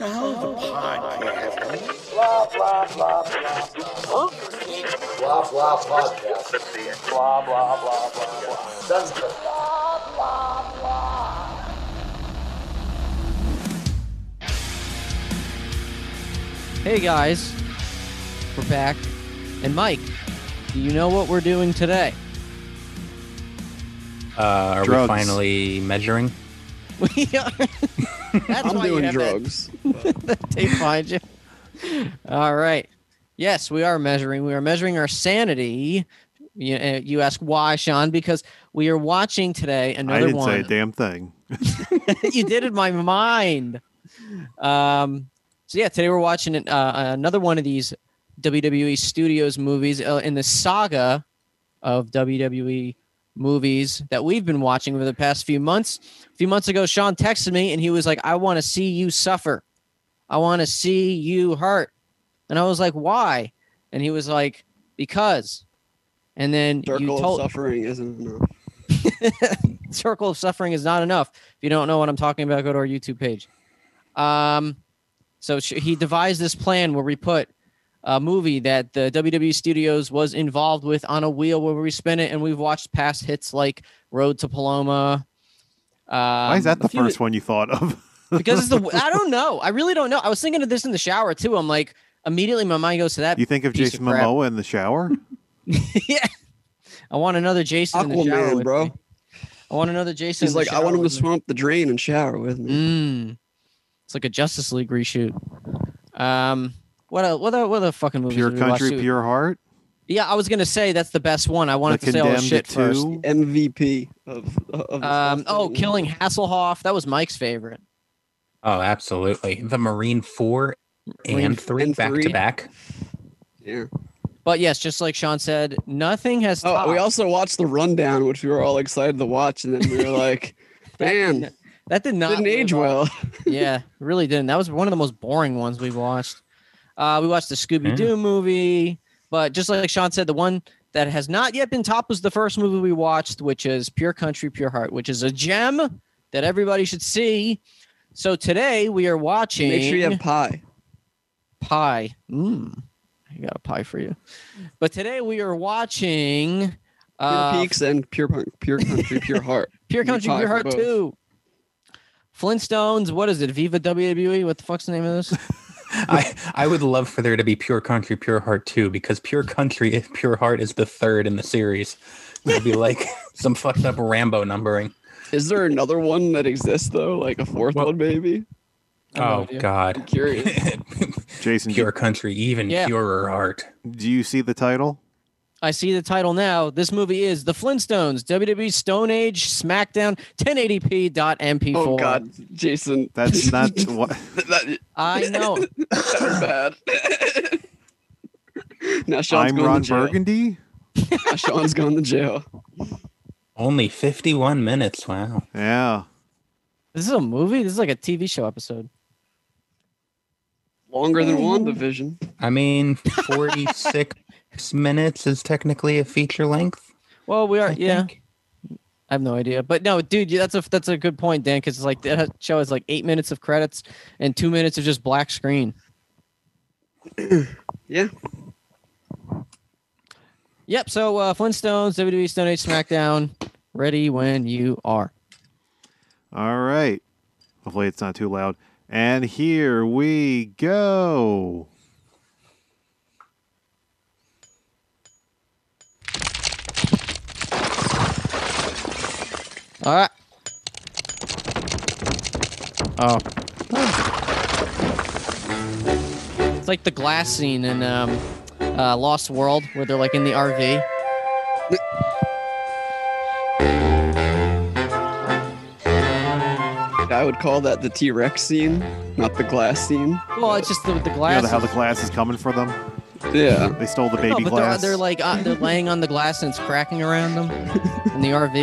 Blah blah podcast. Blah blah blah blah blah. Sounds good. Hey guys, we're back. And Mike, do you know what we're doing today? Uh, are Drugs. we finally measuring? We are. That's I'm why you doing have drugs. That tape behind you. All right. Yes, we are measuring. We are measuring our sanity. You, uh, you ask why, Sean? Because we are watching today another I didn't one. say a damn thing. you did in my mind. Um, so yeah, today we're watching uh, another one of these WWE Studios movies uh, in the saga of WWE movies that we've been watching over the past few months. A few months ago, Sean texted me and he was like, "I want to see you suffer. I want to see you hurt." And I was like, "Why?" And he was like, "Because." And then Circle you of suffering isn't enough. circle of suffering is not enough. If you don't know what I'm talking about, go to our YouTube page. Um, so sh- he devised this plan where we put a movie that the WWE Studios was involved with on a wheel where we spin it, and we've watched past hits like Road to Paloma. Um, Why is that the few- first one you thought of? Because it's the I don't know. I really don't know. I was thinking of this in the shower too. I'm like immediately my mind goes to that. you think of piece of Jason. Momoa in the shower? yeah. I want another Jason in the shower Aquaman, with bro. me. I want another Jason. He's in the like, I want him to swamp me. the drain and shower with me. Mm. It's like a Justice League reshoot. Um, what a what a what a fucking movie. Pure country, pure heart. Yeah, I was gonna say that's the best one. I wanted The to say all the Condemned shit first. MVP of, of Um, oh, killing Hasselhoff. That was Mike's favorite. Oh, absolutely. The Marine Four Marine and three and back three. to back. Yeah. But yes, just like Sean said, nothing has. Oh, we also watched the rundown, which we were all excited to watch, and then we were like, man, that did not didn't age well. yeah, really didn't. That was one of the most boring ones we watched. Uh, we watched the Scooby Doo movie, but just like Sean said, the one that has not yet been topped was the first movie we watched, which is Pure Country, Pure Heart, which is a gem that everybody should see. So today we are watching Make sure you have pie. pie. Mm, I got a pie for you. But today we are watching Pure uh, Peaks and Pure Punk, Pure Country, Pure Heart. Pure Country, pie Pure Heart too. Flintstones, what is it? Viva WWE? What the fuck's the name of this? I I would love for there to be Pure Country, Pure Heart too, because Pure Country, if Pure Heart is the third in the series. It'd be like some fucked up Rambo numbering. Is there another one that exists though, like a fourth Well- one maybe? I have Oh idea. I'm God. curious. Jason, Pure Country, even Yeah. purer art. do you see the title? I see the title now. This movie is The Flintstones, WWE Stone Age SmackDown 1080p.mp4. Oh God, Jason. That's not what. that, I know. that was bad. now Sean's I'm going Ron to jail. Burgundy. Now Sean's going to jail. Only 51 minutes. Wow. Yeah. This is a movie? This is like a TV show episode. Longer than one WandaVision. I mean, 46 minutes is technically a feature length. Well, we are, I yeah. think. I have no idea, but no, dude, that's a that's a good point, Dan, because it's like that show has like eight minutes of credits and two minutes of just black screen. Yeah. Yep. So uh, Flintstones, WWE Stone Age SmackDown, ready when you are. All right. Hopefully it's not too loud. And here we go. All right. Oh. It's like the glass scene in um, uh, Lost World where they're like in the RV. I would call that the T Rex scene, not the glass scene. Well, it's just the, the You know glass. how the glass is coming for them? Yeah. They stole the no, baby but they're, glass. they're like uh, they're laying on the glass and it's cracking around them in the RV.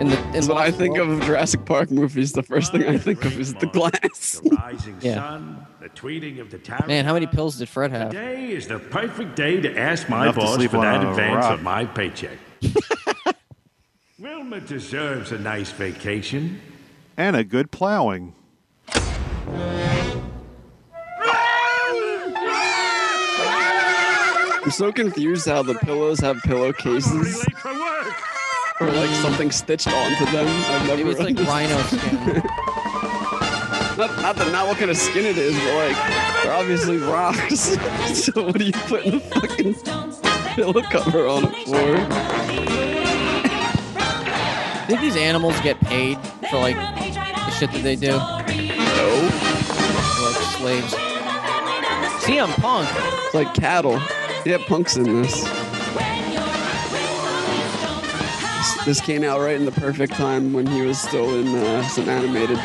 In the in That's when I think World. of Jurassic Park movies. The first thing I think of is the glass. The rising Yeah. sun, the tweeting of the tower. Man, how many pills did Fred have? Today is the perfect day to ask my Enough boss sleep for that advance rock. of my paycheck. Wilma deserves a nice vacation and a good plowing. I'm so confused how the pillows have pillowcases. Or like something stitched onto them. I've never Maybe it's like rhino skin. not, not, the, not what kind of skin it is, but like they're obviously rocks. so what do you put the fucking pillow cover on it for? Think these animals get paid for like the shit that they do? No. They're like slaves. CM Punk. It's like cattle. Yeah, punk's in this. This- This came out right in the perfect time when he was still in uh, some animated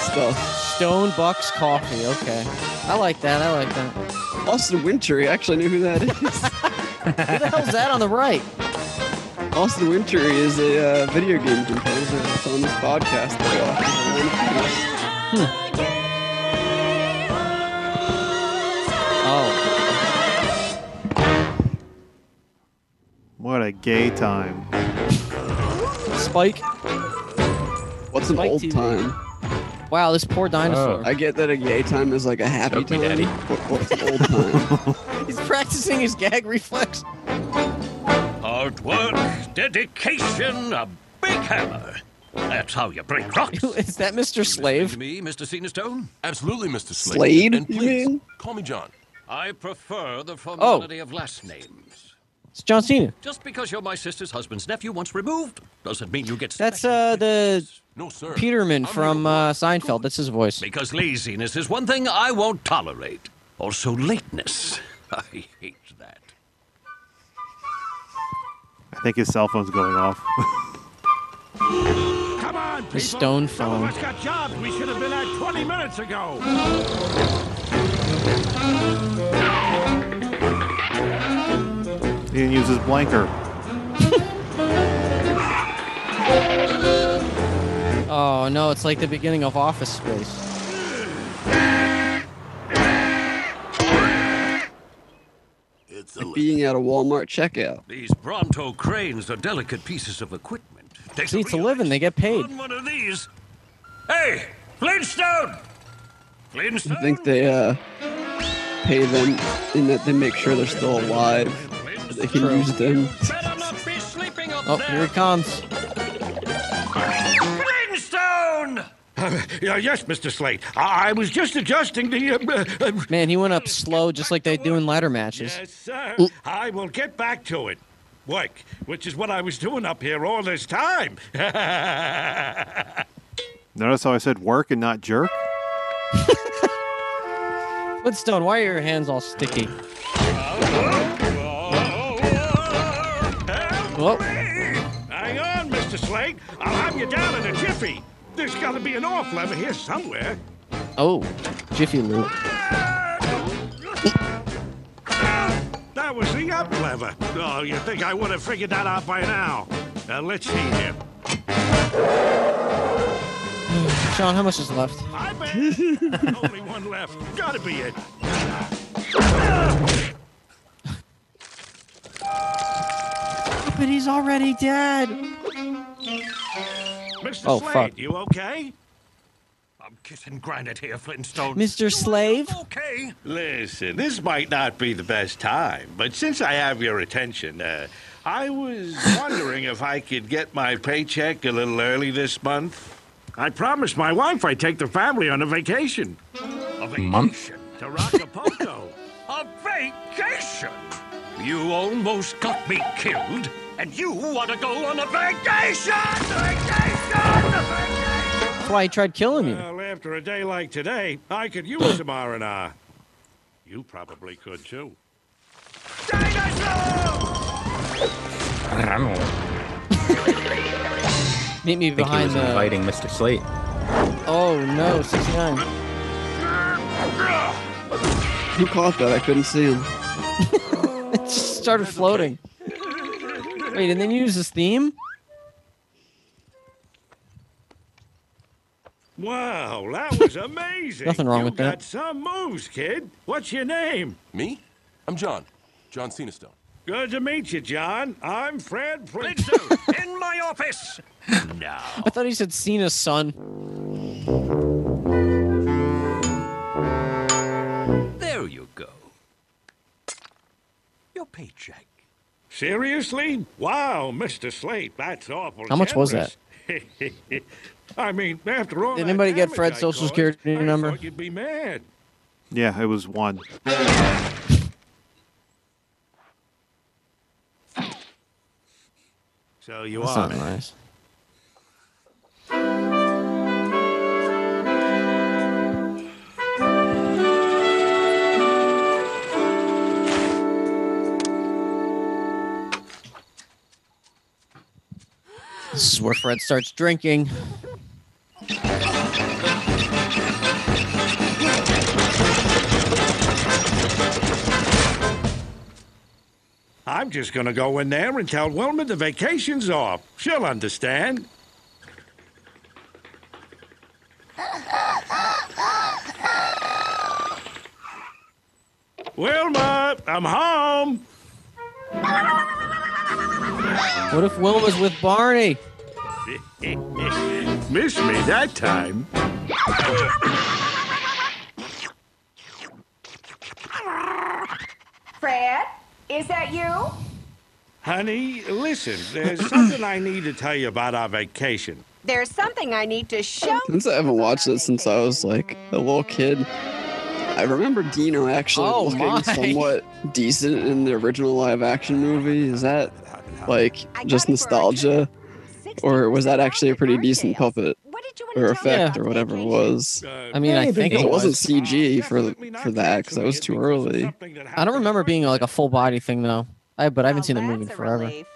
stuff. Stone Bucks Coffee. Okay. I like that. I like that. Austin Wintory, I actually knew who that is. Who the hell's that on the right? Austin Wintory is a uh, video game composer that's on this podcast. that I watch. Oh. What a gay time. Spike. What's an old TV. time? Wow, this poor dinosaur. I get that a gay time is like a happy Choke me, time. daddy. What, what's an old time? He's practicing his gag reflex. Hard work, dedication, a big hammer. That's how you break rocks. Is that Mr. To Slave? me, Mr. Cena Stone? Absolutely, Mr. Slate. Slate, And you please, mean? call me John. I prefer the formality of last names. It's John Cena. Just because you're my sister's husband's nephew once removed doesn't mean you get That's special uh the. No, sir. Peterman I'm from uh, Seinfeld. That's his voice. Because laziness is one thing I won't tolerate. Also, lateness. I hate think his cell phone's going off. Come on, His stone phone. us got jobs we should have been at 20 minutes ago. he didn't use his blanker. Oh no, it's like the beginning of Office Space. It's a Being at a Walmart checkout. These Bronto cranes are delicate pieces of equipment. They need to live and They get paid. On one of these. Hey, Flintstone! Flintstone? I think they uh, pay them in that they make sure they're still alive. so They can True. use them. Not be sleeping up Oh, there. here he comes. Flintstone! yeah, yes, Mr. Slate. I, I was just adjusting the. Uh, uh, Man, he went up slow, just like they do in ladder matches. Yes, sir. I will get back to it. Work, which is what I was doing up here all this time. Notice how I said work and not jerk? Flintstone, why are your hands all sticky? Whoa. Hang on, Mr. Slate. I'll have you down in a jiffy. There's got to be an off lever here somewhere. Oh, Jiffy Lube. That was the up lever. Oh, you think I would have figured that out by now? Uh, let's see here. Sean, how much is left? I bet. Only one left. Gotta be it. But he's already dead. Mr. Oh, Slate, fuck. you okay? I'm kissing granite here, Flintstone. Mr. Slave? Okay. Listen, this might not be the best time, but since I have your attention, uh, I was wondering if I could get my paycheck a little early this month. I promised my wife I'd take the family on a vacation. A vacation Month? to Acapulco. a vacation? You almost got me killed, and you want to go on a vacation? Vacation! Vacation! That's why he tried killing you. Well, after a day like today, I could use some R&R. You probably could, too. Dinosaur! I don't know. Meet me I think he was the. inviting Mr. Slate. Oh no, 69. Who caught that? I couldn't see him. It just started floating. Wait, and then you use this theme? Wow, that was amazing. Nothing wrong you with that. got some moves, kid. What's your name? Me? I'm John. John Cena Stone. Good to meet you, John. I'm Fred Flintstone. in my office. Now. I thought he said Cena's son. There you go. Your paycheck. Seriously? Wow, Mr. Slate, that's awful. How much was generous. I mean, after all. Did anybody get Fred's I social caused, security I number? You'd be mad. Yeah, it was one. So you That's are. not nice. This is where Fred starts drinking. I'm just going to go in there and tell Wilma the vacation's off. She'll understand. Wilma, I'm home. What if Wilma's with Barney? Miss me that time. Fred, is that you? Honey, listen, there's something I need to tell you about our vacation. There's something I need to show. You. Since I haven't watched it since I was like a little kid, I remember Dino actually Oh, looking my. somewhat decent in the original live action movie. Is that like just got it for nostalgia? Or was that actually a pretty decent puppet What did you or want to tell me effect about or whatever it was? Uh, I mean, I think It it wasn't was. CG for for that because that was too early. I don't remember being like a full body thing though. I but I haven't Well, seen the movie in that's a forever. relief.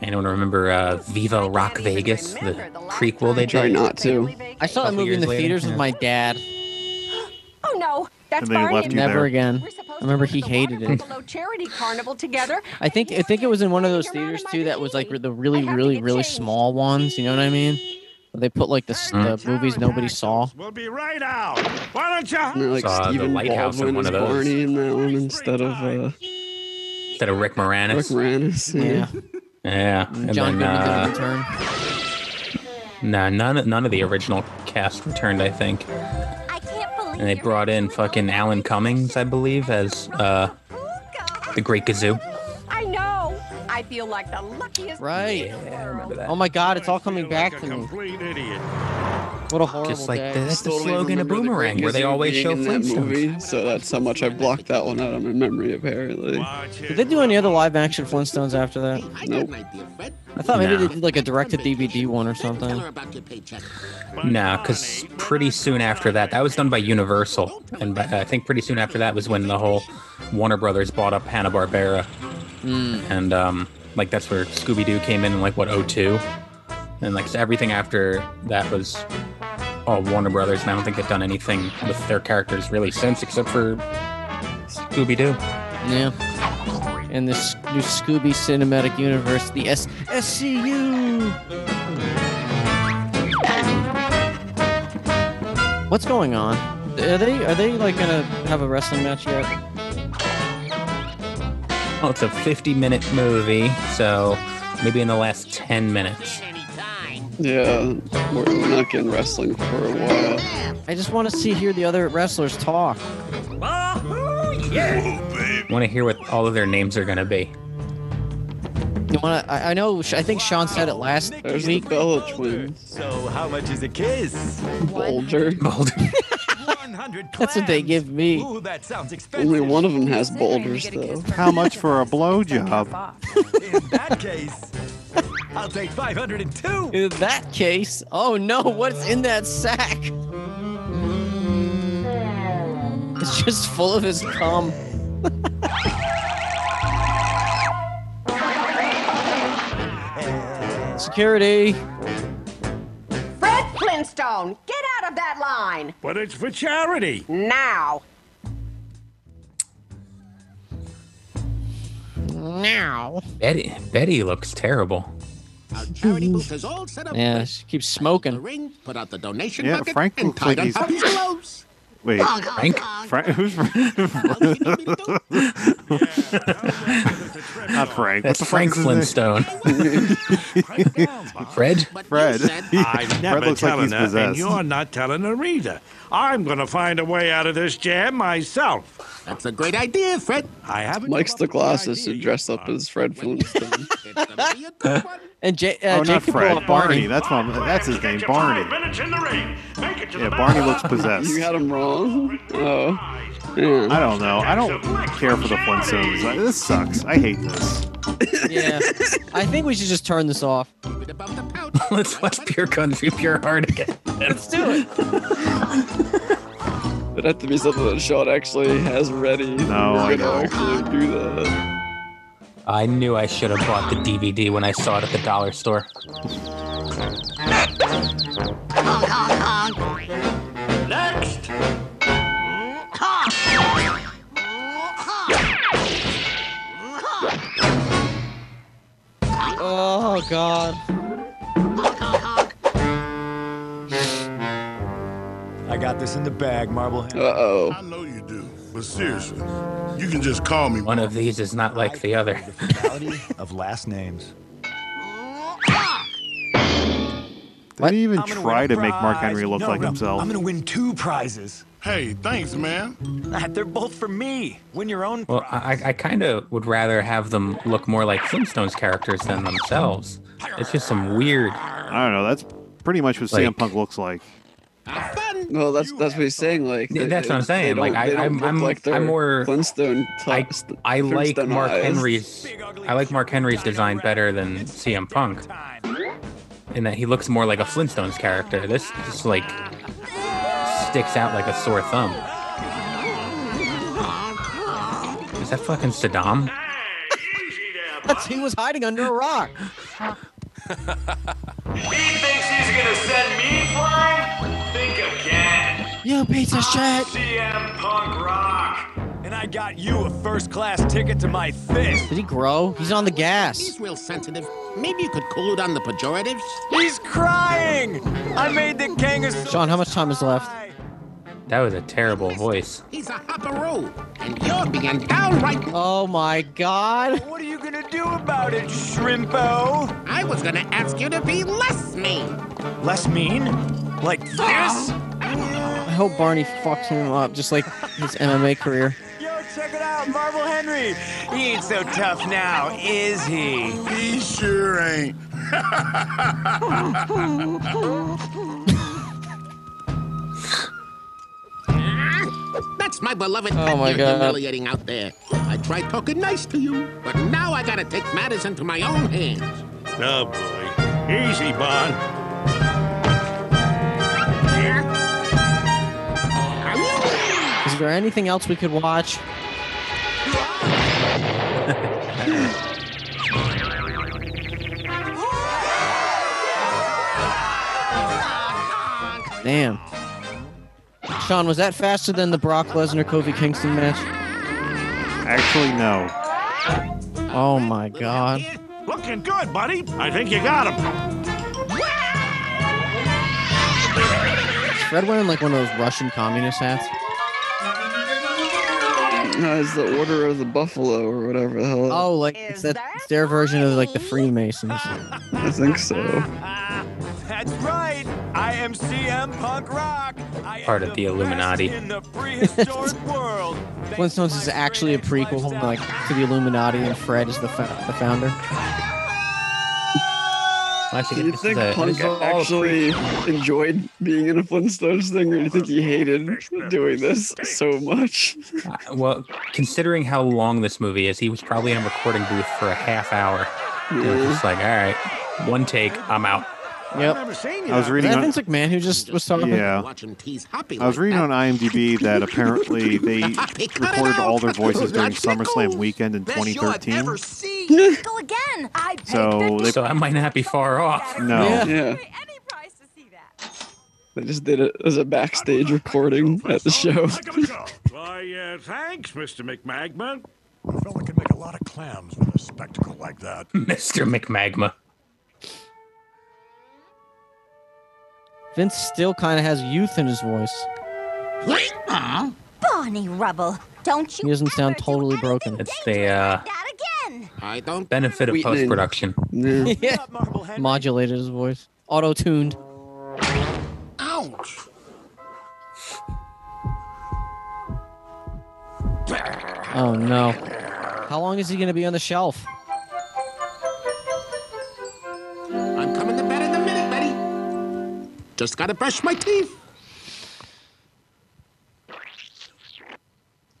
Anyone remember uh, Viva Rock Vegas, the remember the last prequel they we Try not to. I saw that movie in the later, theaters yeah. with my dad. Oh no, that's And then he Barney. left you Never there. again. I remember he go to the hated it. Charity Carnival together. I think I think it was in one of those theaters too that was like the really really really small ones. You know what I mean? They put like the, s- the movies nobody saw. We'll be right out. Why don't you? And they're like Saw the Stephen Lighthouse in Baldwin one as of those. Barney in that one instead of uh, Instead of Rick Rick Moranis. Moranis. Yeah, Yeah. And John then, Goodman uh, did a return. nah, none, none of the original cast returned, I think. I can't believe And they brought in fucking Alan Cummings, I believe, as uh, the Great Gazoo. I know. I feel like the luckiest. Right. kid in the world. Oh my God, it's all coming back like to me. complete idiot. What a horrible Just like day. the, that's the Totally slogan of remember the Boomerang, Great where they always show Flintstones. So that's how much I blocked that one out of my memory. Apparently, Did they do any other live action Flintstones after that? nope. I thought maybe No. they did like a direct to DVD one or something. No, because pretty soon after that, that was done by Universal, and by, I think pretty soon after that was when the whole Warner Brothers bought up Hanna Barbera, and um, like that's where Scooby Doo came in, in like what 02? And like so everything after that was all Warner Brothers, and I don't think they've done anything with their characters really since, except for Scooby Doo. Yeah. And this new Scooby Cinematic Universe, the S- SCU. What's going on? Are they are they like gonna have a wrestling match yet? Well, it's a 50 minute movie, so maybe in the last 10 minutes. Yeah, we're we're not getting wrestling for a while. I just want to see hear the other wrestlers talk. Want to hear what all of their names are going to be. You want to? I, I know. I think Sean said it last There's the week. Bella twins. So how much is a kiss? Bulger. Boulder. 100 That's what they give me. Ooh, that sounds expensive. Only one of them has boulders get a kiss though. How much for a blowjob? In that case, I'll take 502. In that case, oh no, what's in that sack? It's just full of his cum. Security. Fred Flintstone, get out of that line But it's for charity. now. Now. Betty, Betty looks terrible. Our charity booth is all set up. Yeah, she keeps The smoking. ring, put out the donation Yeah, bucket, Frank and tied like on he's- puppy's gloves. Wait, oh, Frank? Oh, Frank? Who's Frank? What do you need me to do? Not Frank. That's Frank fuck is his name? Flintstone. Fred? But Fred. you I'm never looks like telling he's her, and possessed. you're not telling her either. I'm going to find a way out of this jam myself. That's a great idea, Fred. I haven't. Mike's the up with the glasses idea who dressed up as Fred Flintstone. It's gonna be a good one. And J- uh, oh, not Jacob Fred. Barney. Barney. That's my, That's his name. Barney. Yeah, Barney looks possessed. you had him wrong. Oh, yeah. I don't know. I don't care for the Flintstones. This sucks. I hate this. Yeah. I think we should just turn this off. Keep it above the pouch. Let's watch Pure Country, Pure Heart again. Let's do it. It'd have to be something that Sean actually has ready. No, We're I know. Actually do that. I knew I should have bought the DVD when I saw it at the dollar store. Oh God. I got this in the bag, Marblehead. Uh oh. I know you do, but seriously, you can just call me. One of these is not like the other. The finality of last names. Did he even I'm try to a make Mark Henry look No, like no, himself? I'm gonna win two prizes. Hey, thanks, man. Ah, They're both for me. Win your own Well, prize. I, I kind of would rather have them look more like Flintstones characters than themselves. It's just some weird. I don't know. That's pretty much what Like- CM Punk looks like. Have. Well, that's that's what he's saying. Like they- that's what I'm saying. Like, I, I'm, I'm- like I'm more- Flintstone. I, I like Mark eyes. Henry's. I like Mark Henry's design better than CM Punk, in that he looks more like a Flintstones character. This just like sticks out like a sore thumb. Is that fucking Saddam? He was hiding under a rock. He thinks he's gonna send me flying? Think again. You piece of shit. CM Punk Rock. And I got you a first class ticket to my fist. Did he grow? He's on the gas. He's real sensitive. Maybe you could collude on the pejoratives. He's crying. I made the kangaroo. Sean, how much time is left? That was a terrible voice. He's a hopperoo, and you're being downright. Oh my God. What are you gonna do about it, Shrimpo? I was gonna ask you to be less mean. Less mean? Like this? Ah. I hope Barney fucks him up, just like his MMA career. Yo, check it out, Marble Henry. He ain't so tough now, is he? He sure ain't. That's my beloved Oh, pet my you're God. humiliating out there. I tried talking nice to you, but now I gotta take matters into my own hands. Oh, boy. Easy, Bond. Is there anything else we could watch? Damn. Sean, was that faster than the Brock Lesnar Kofi Kingston match? Actually, no. Oh my god. Looking good, buddy. I think you got him. Is Fred wearing like one of those Russian communist hats? No, it's the Order of the Buffalo or whatever the hell. Oh, like it's that it's their version of like the Freemasons. I think so. That's. I am CM Punk Rock. I Part of the Illuminati. in the world. Flintstones is actually a prequel, like to the Illuminati, and Fred is the fa- the founder. I Do you think is a, Punk this is all a pre- actually enjoyed being in a Flintstones thing, or do you think he hated doing this so much? Uh, well, considering how long this movie is, he was probably in a recording booth for a half hour. They were just like, all right, one take, I'm out. Yep. I was Is reading that on, Vince McMahon who just was talking? yeah. Watch him tease Hoppy I was reading that. on IMDb that apparently they Hoppy, cut it recorded all their voices during That's Nichols. SummerSlam weekend in Best show I've 2013. ever again. I So they So that might not be far off. no. Yeah. Yeah, any price to see that. they just did it as a backstage recording at the show. Why, uh, thanks, Mr. McMagman. A fella can make a lot of clams with a spectacle like that. Mr. McMagma. Vince still kind of has youth in his voice. Barney Rubble, don't you He doesn't sound ever do totally broken. It's the uh, again. I don't. benefit of post production. Yeah. yeah, Up, Marble Henry. modulated his voice, auto tuned. Ouch! Oh no. How long is he going to be on the shelf? Just gotta brush my teeth.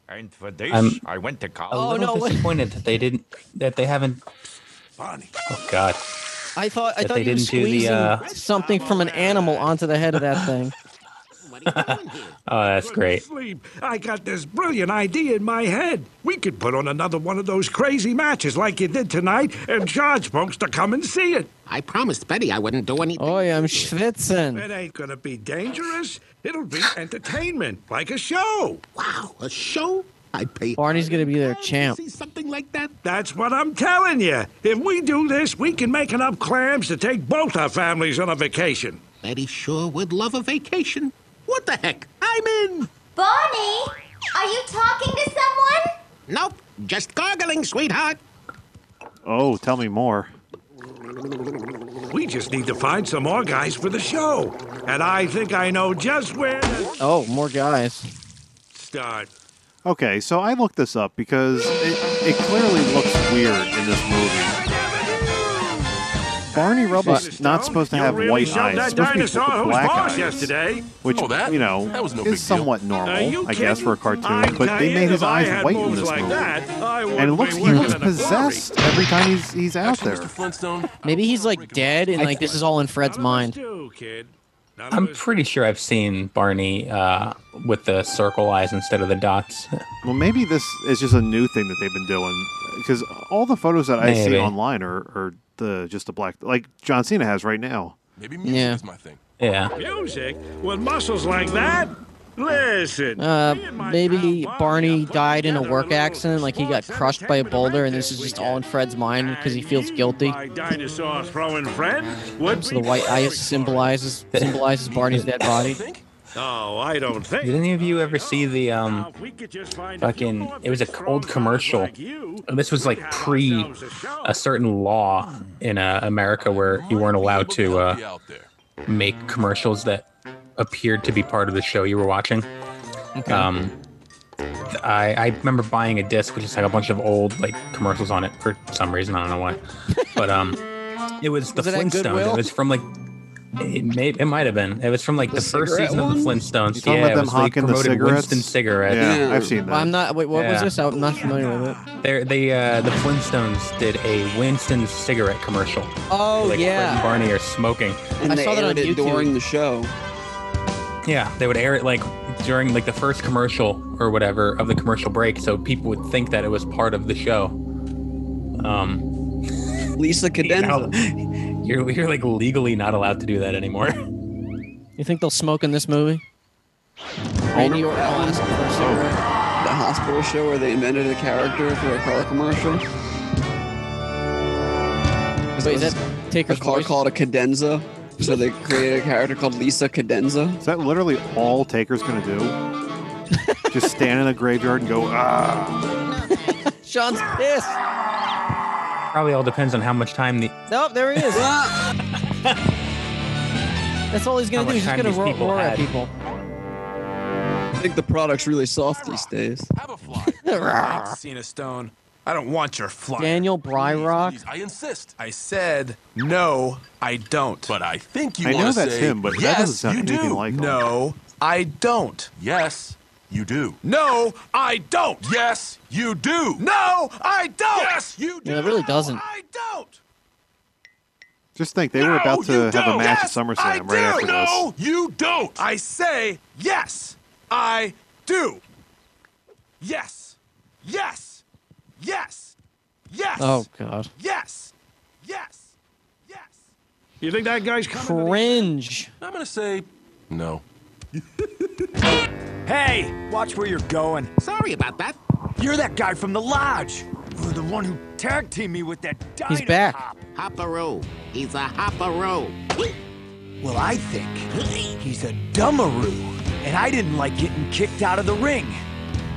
And for this, I'm- I went to A college. Oh, little no, what- disappointed that they didn't that they haven't. Bonnie. Oh God. I thought I That thought they he didn't do the, uh, something from an animal onto the head of that thing. Oh, that's great. Sleep. I got this brilliant idea in my head. We could put on another one of those crazy matches like you did tonight and charge folks to come and see it. I promised Betty I wouldn't do anything. Oh, I'm schwitzing. It ain't gonna be dangerous. It'll be entertainment, like a show. Wow, a show? I'd pay Barney's going to be their champ. see something like that. That's what I'm telling you. If we do this, we can make enough clams to take both our families on a vacation. Betty sure would love a vacation. What the heck? I'm in. Barney, are you talking to someone? Nope, just gargling, sweetheart. Oh, tell me more. We just need to find some more guys for the show. And I think I know just where to Oh, more guys. start. Okay, so I looked this up because it, it clearly looks weird in this movie. Barney Rubble's not supposed to You have really white showed eyes. that It's supposed to be dinosaur who's black boss eyes, yesterday. which Oh, that? you know That was no big is deal. somewhat normal, I guess, for a cartoon. I But they made his eyes white in this like movie, that, and it looks he looks in a quarry. possessed every time he's he's out Actually, there. Mr. Flintstone. Maybe he's like dead and like this is all in Fred's mind. Do, kid. None of I'm pretty sure I've seen Barney uh, with the circle eyes instead of the dots. Well, maybe this is just a new thing that they've been doing because all the photos that I see online are, are the just the black like John Cena has right now. Maybe music Yeah. is my thing. Yeah. Music with muscles like that? Listen. Uh, me and my maybe Barney died in a work little accident, like he got crushed by a boulder, and this is just all in Fred's mind because he feels guilty. Dinosaur throwing friend would So the white very ice symbolizes symbolizes Barney's dead body. sorry. Oh, I don't think. Did any of you ever see the um Now, if we could just find a few fucking? It was a old commercial. like you, This was like pre a a certain law in uh, America where you weren't allowed to uh, make commercials that appeared to be part of the show you were watching. Okay. Um, I, I remember buying a disc which just like a bunch of old like commercials on it for some reason. I don't know why, but um, it was the Was it Flintstones. Goodwill? It was from like it may it might have been. It was from like the, The first cigarette season of the? Flintstones. You talking yeah, about it them was they hawking the promoted cigarettes? Winston cigarettes. Yeah, Yeah. I've seen Well, I'm not. Wait, what was this? I'm not familiar with it. They they uh, the Flintstones did a Winston cigarette commercial. Oh like Fred and yeah. Barney are smoking. And I they saw that on aired it YouTube. during the show. Yeah, they would air it like during like the first commercial or whatever of the commercial break, so people would think that it was part of the show. Um, Lisa Cadenza. Now, you're you're like legally not allowed to do that anymore. You think they'll smoke in this movie? Randy Orton will ask him for a cigarette. The hospital show where they invented a character for a car commercial. Wait, is that a Taker's car voice? called a cadenza? So they created a character called Lisa Cadenza. Is that literally all Taker's gonna do? just stand in a graveyard and go ah. Sean's pissed. Probably all depends on how much time the Nope, there he is. That's all he's gonna How do. He's just gonna these roar, people roar at people. I think the product's really soft these days. Have a fly. Cena Stone, I don't want your fly. Daniel Bryrock. Please, I insist. I said no, I don't. But I think you I want know to that's say, him, but that yes, doesn't sound you anything do. like him. no, I don't. Yes, you do. No, I don't. Yes, you do. No, I don't. Yes, you do. Yeah, it really doesn't. I don't. Just think they were about to have a don't. match Yes, at I SummerSlam do. right after this. No, you don't. I say yes, I do. Yes, yes, yes, yes. Oh god. Yes, yes, yes. You think that guy's coming? Cringe. I'm gonna say no. Hey, watch where you're going. Sorry about that. You're that guy from the lodge. You're the one who tag teamed me with that He's back. hop. Hopperoo. He's a hopperoo. Well, I think he's a dumbaroo, and I didn't like getting kicked out of the ring.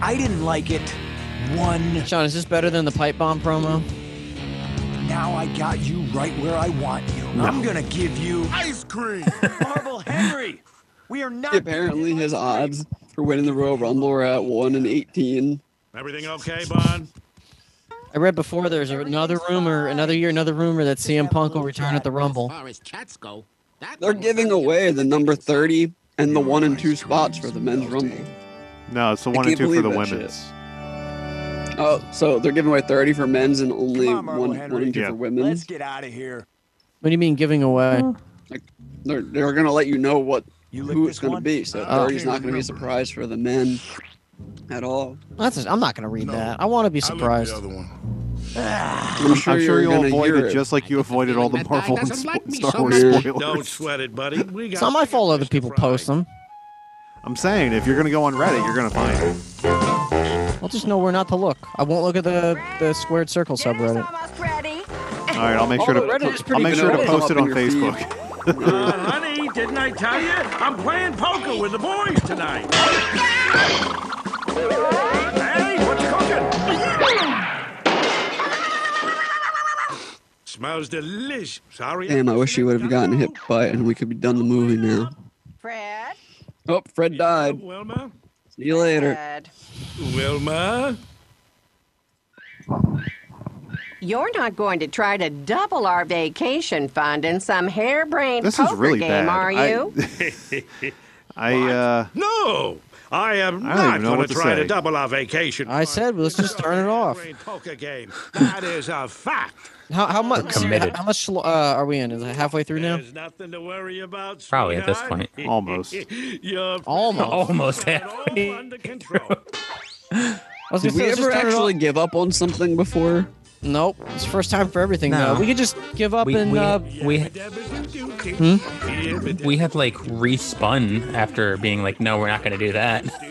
I didn't like it one. Sean, is this better than the pipe bomb promo? Now I got you right where I want you. I'm gonna give you Ice cream. Marble Henry. We are not. Apparently, his odds for winning the Royal Rumble are at 1 in 18. Everything okay, Bond? I read before there's another rumor, another year, another rumor that CM Punk will return at the Rumble. As far as chats go, that They're giving away the number 30 and the one and two spots for the men's rumble. No, it's the one and two for the that shit. women's. Oh, so they're giving away 30 for men's and only on, one, one Henry. and two Yeah. for Let's get out of here. What do you mean giving away? Like They're, they're going to let you know what You who it's going to be. So Oh. 30 is not going to be a surprise for the men at all. That's I'm not gonna read that. I want to be surprised. the other one. I'm sure, I'm sure you're you'll avoid it it. just like you avoided all the Marvel and doesn't like Star so Wars spoilers. Don't sweat it, buddy. We got It's not my fault other people Fry. post them. I'm saying if you're gonna go on Reddit, you're gonna find it. I'll just know where not to look. I won't look at the the squared circle subreddit. All right, I'll make sure to Although Reddit is I'll make sure to post it on up in your Facebook. Uh, honey, didn't I tell you? I'm playing poker with the boys tonight. hey, what's cooking? Smells delicious. Sorry. Damn, I wish he would have gotten hit by it and we could be done the movie now. Fred. Oh, Fred died. Wilma? See you later. Fred. Wilma? You're not going to try to double our vacation fund in some harebrained This poker is really game, bad. are you? I uh No, I am I don't not even know going what to to try to double our vacation. I said let's just turn it off. Harebrained Poker game. That is a fact. How how much committed. How much uh, are we in? Is it halfway through now? There's nothing to worry about. Probably at this point. Almost. You're Almost. Almost all halfway. under control. I was Did gonna we say, let's ever just turn it actually off. give up on something before? Nope. It's first time for everything. No. though. We could just give up We and we, uh, we Hmm? we had like respun after being like, no, we're not going to do that.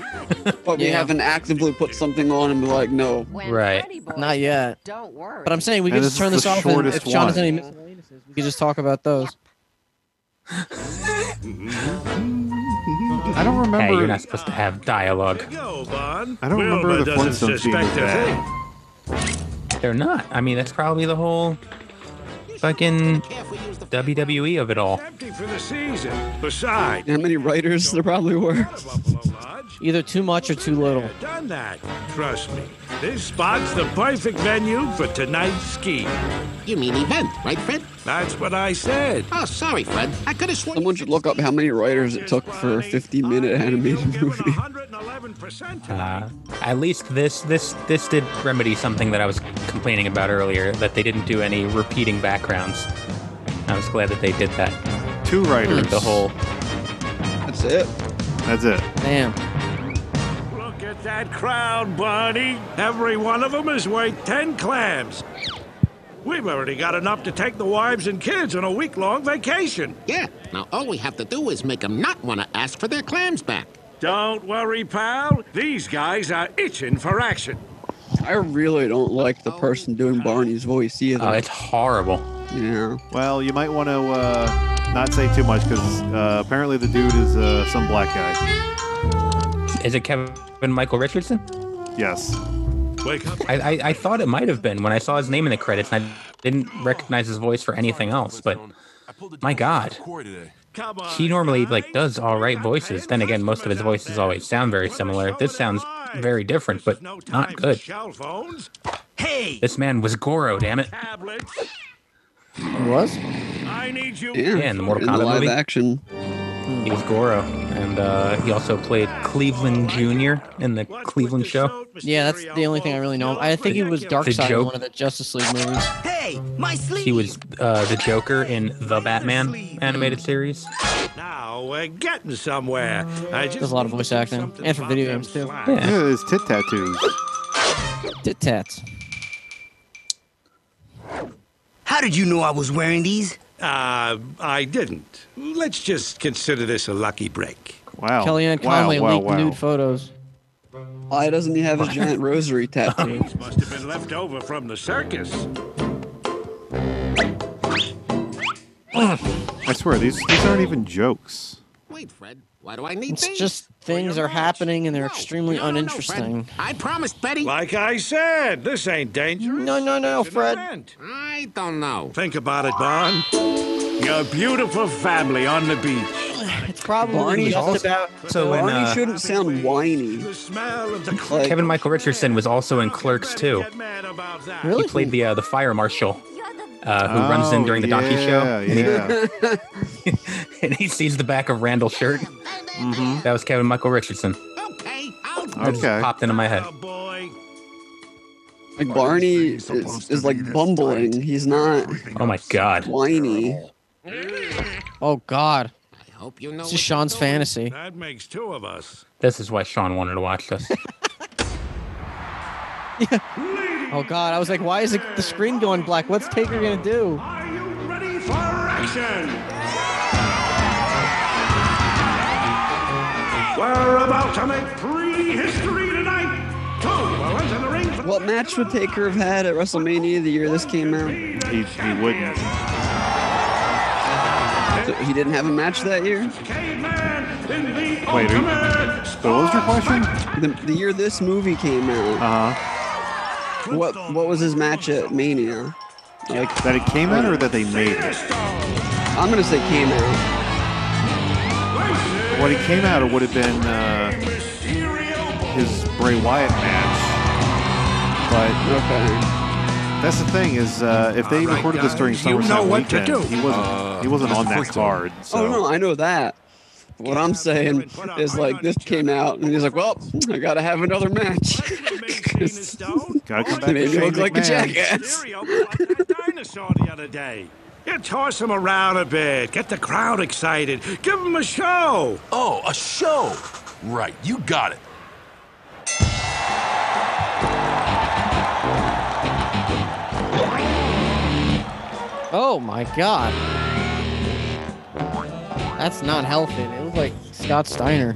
But we Yeah. haven't actively put something on and be like, no. When Right. Boys not yet. Don't worry. But I'm saying we And could just turn this off. And shortest if John has one. any miscellaneouses, we could just talk about those. I don't remember. hey, you're not supposed to have dialogue. Go, I don't remember the doesn't Flintstones being suspect a bad. thing. They're not. I mean, that's probably the whole fucking WWE of it all. Empty for the. Besides, How many writers there probably were? Either too much or too little. Done that. Trust me. This spot's the perfect venue for tonight's ski. You mean event, right, Fred? That's what I said. Oh, sorry, Fred. I could have sworn. Someone should look up how many writers it took for a 50 minute animated movie. 111% tonight. Uh, at least this this this did remedy something that I was complaining about earlier that they didn't do any repeating backgrounds. I was glad that they did that. Two writers. The whole That's it. That's it. Damn. Look that crowd, Barney. Every one of them is worth 10 clams. We've already got enough to take the wives and kids on a week-long vacation. Yeah. Now all we have to do is make them not want to ask for their clams back. Don't worry, pal. These guys are itching for action. I really don't like the person doing Barney's voice either. oh, it's horrible. yeah. Well, you might want to uh, not say too much because uh, apparently the dude is uh, some black guy. Is it Kevin Michael Richardson? Yes. Wake up. I, I, I thought it might have been when I saw his name in the credits and I didn't recognize his voice for anything else. But my God, Come he normally like does all right voices. Then again, most of his voices always sound very similar. This sounds very different, but not good. Hey! This man was Goro, damn it. tablets. Was? I need you. Yeah. Yeah, in the Mortal in the Kombat live movie. action. He was Goro, and uh, he also played Cleveland Jr. in the Cleveland show. Yeah, that's the only thing I really know. I think he was The Darkseid in one of the Justice League movies. Hey! My sleeve! He was uh, the Joker in the Batman animated series. Now we're getting somewhere. I just There's a lot of voice acting, and for video games, too. Yeah, Yeah. his tit tattoos. Tit tats. How did you know I was wearing these? Uh, I didn't. Let's just consider this a lucky break. Wow. Kellyanne wow, Conway wow, leaked wow. nude photos. Why doesn't he have a giant rosary tattoo? Must have been left over from the circus. I swear, these, these aren't even jokes. Wait, Fred. Why do I need It's these? just things are happening and they're No, extremely no, no, no, uninteresting. Fred. I promised Betty. Like I said, this ain't dangerous. No, no, no, It's Fred. I don't know. Think about it, Bond. Your beautiful family on the beach. It's probably Barney just also- about. So when, Barney uh, shouldn't sound whiny. Like, Kevin Michael Richardson was also in Clerks too. Really? He played the uh, the fire marshal uh, who runs in Oh, during the donkey show. yeah, And he, and he sees the back of Randall's shirt. Mm-hmm. That was Kevin Michael Richardson. That just Okay. popped into my head. like Barney is, is like bumbling. He's not Oh my god. whiny. Oh God. I hope you know This is Sean's fantasy. That makes two of us. This is why Sean wanted to watch this. Oh God. I was like, why is it, the screen going black? What's Taker gonna do? Are you ready for action? We're about to make pre-history tonight. Two enter the ring. for- What match would Taker have had at WrestleMania the year this came out? He, he wouldn't. So he didn't have a match that year. Caveman Wait, are you- ultimate So what was your question? The, the year this movie came out. Uh huh. What what was his match at Mania? Like That it came out or that they made it? I'm gonna say came out. What it came out, it would have been uh, his Bray Wyatt match. But Okay. that's the thing is, uh, if they All right, recorded this during guys, you SummerSlam know what to weekend, do. he wasn't Uh, he wasn't on that card. So Oh no, I know that. What I'm saying is like this came out and he's like, well, I gotta have another match. gotta come back Made to me Shane look like a jackass. Stereo like dinosaur the other day. You toss him around a bit, get the crowd excited, give him a show. Oh, a show. Right, you got it. Oh my God. That's not healthy. It looks like Scott Steiner.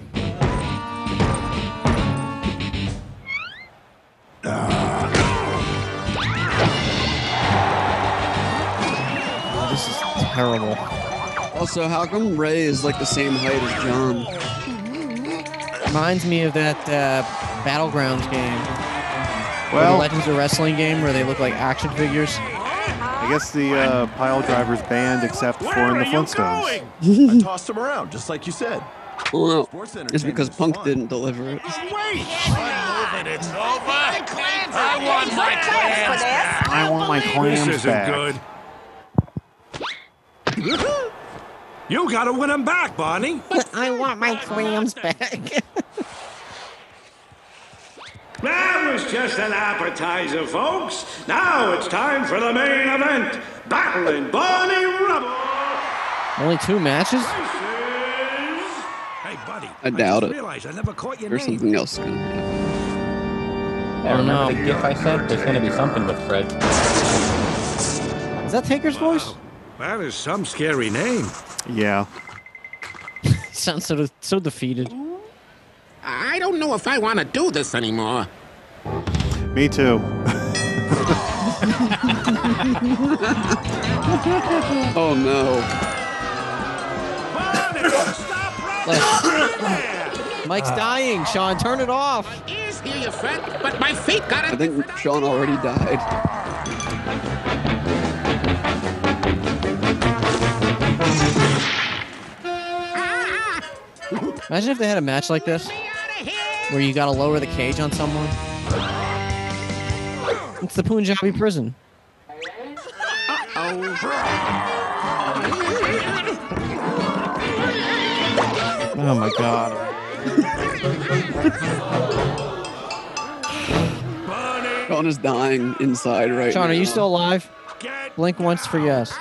Oh, this is terrible. Also, how come Ray is like the same height as John? Reminds me of that uh, Battlegrounds game. Or Well- the Legends of Wrestling game where they look like action figures. I guess the uh, pile drivers banned except for in the Flintstones. I tossed him around, just like you said. Well, no, Sports it's because Punk fun. didn't deliver it. It's over. I want my clams for this? I want my This clams isn't back. good. you gotta win him back, Barney. I want my clams back. That was just an appetizer, folks. Now it's time for the main event. Battling Barney Rubble. Only two matches? Hey, buddy. I doubt just it. realized I never caught your There's name. something else. Gonna happen. Yeah, remember no. the GIF I said? There's going to be something with Fred. Is that Taker's voice? That is some scary name. Yeah. Sounds so so defeated. I don't know if I want to do this anymore. Me too. Oh no. Mike's ah. dying. Sean, turn it off. Ears hear you, Fred, but my feet got it. I think Sean already died. Ah, ah. Imagine if they had a match like this, where you got to lower the cage on someone. It's the Punjabi prison. Oh my god. Sean is dying inside right Sean, now. are you still alive? Blink once for yes.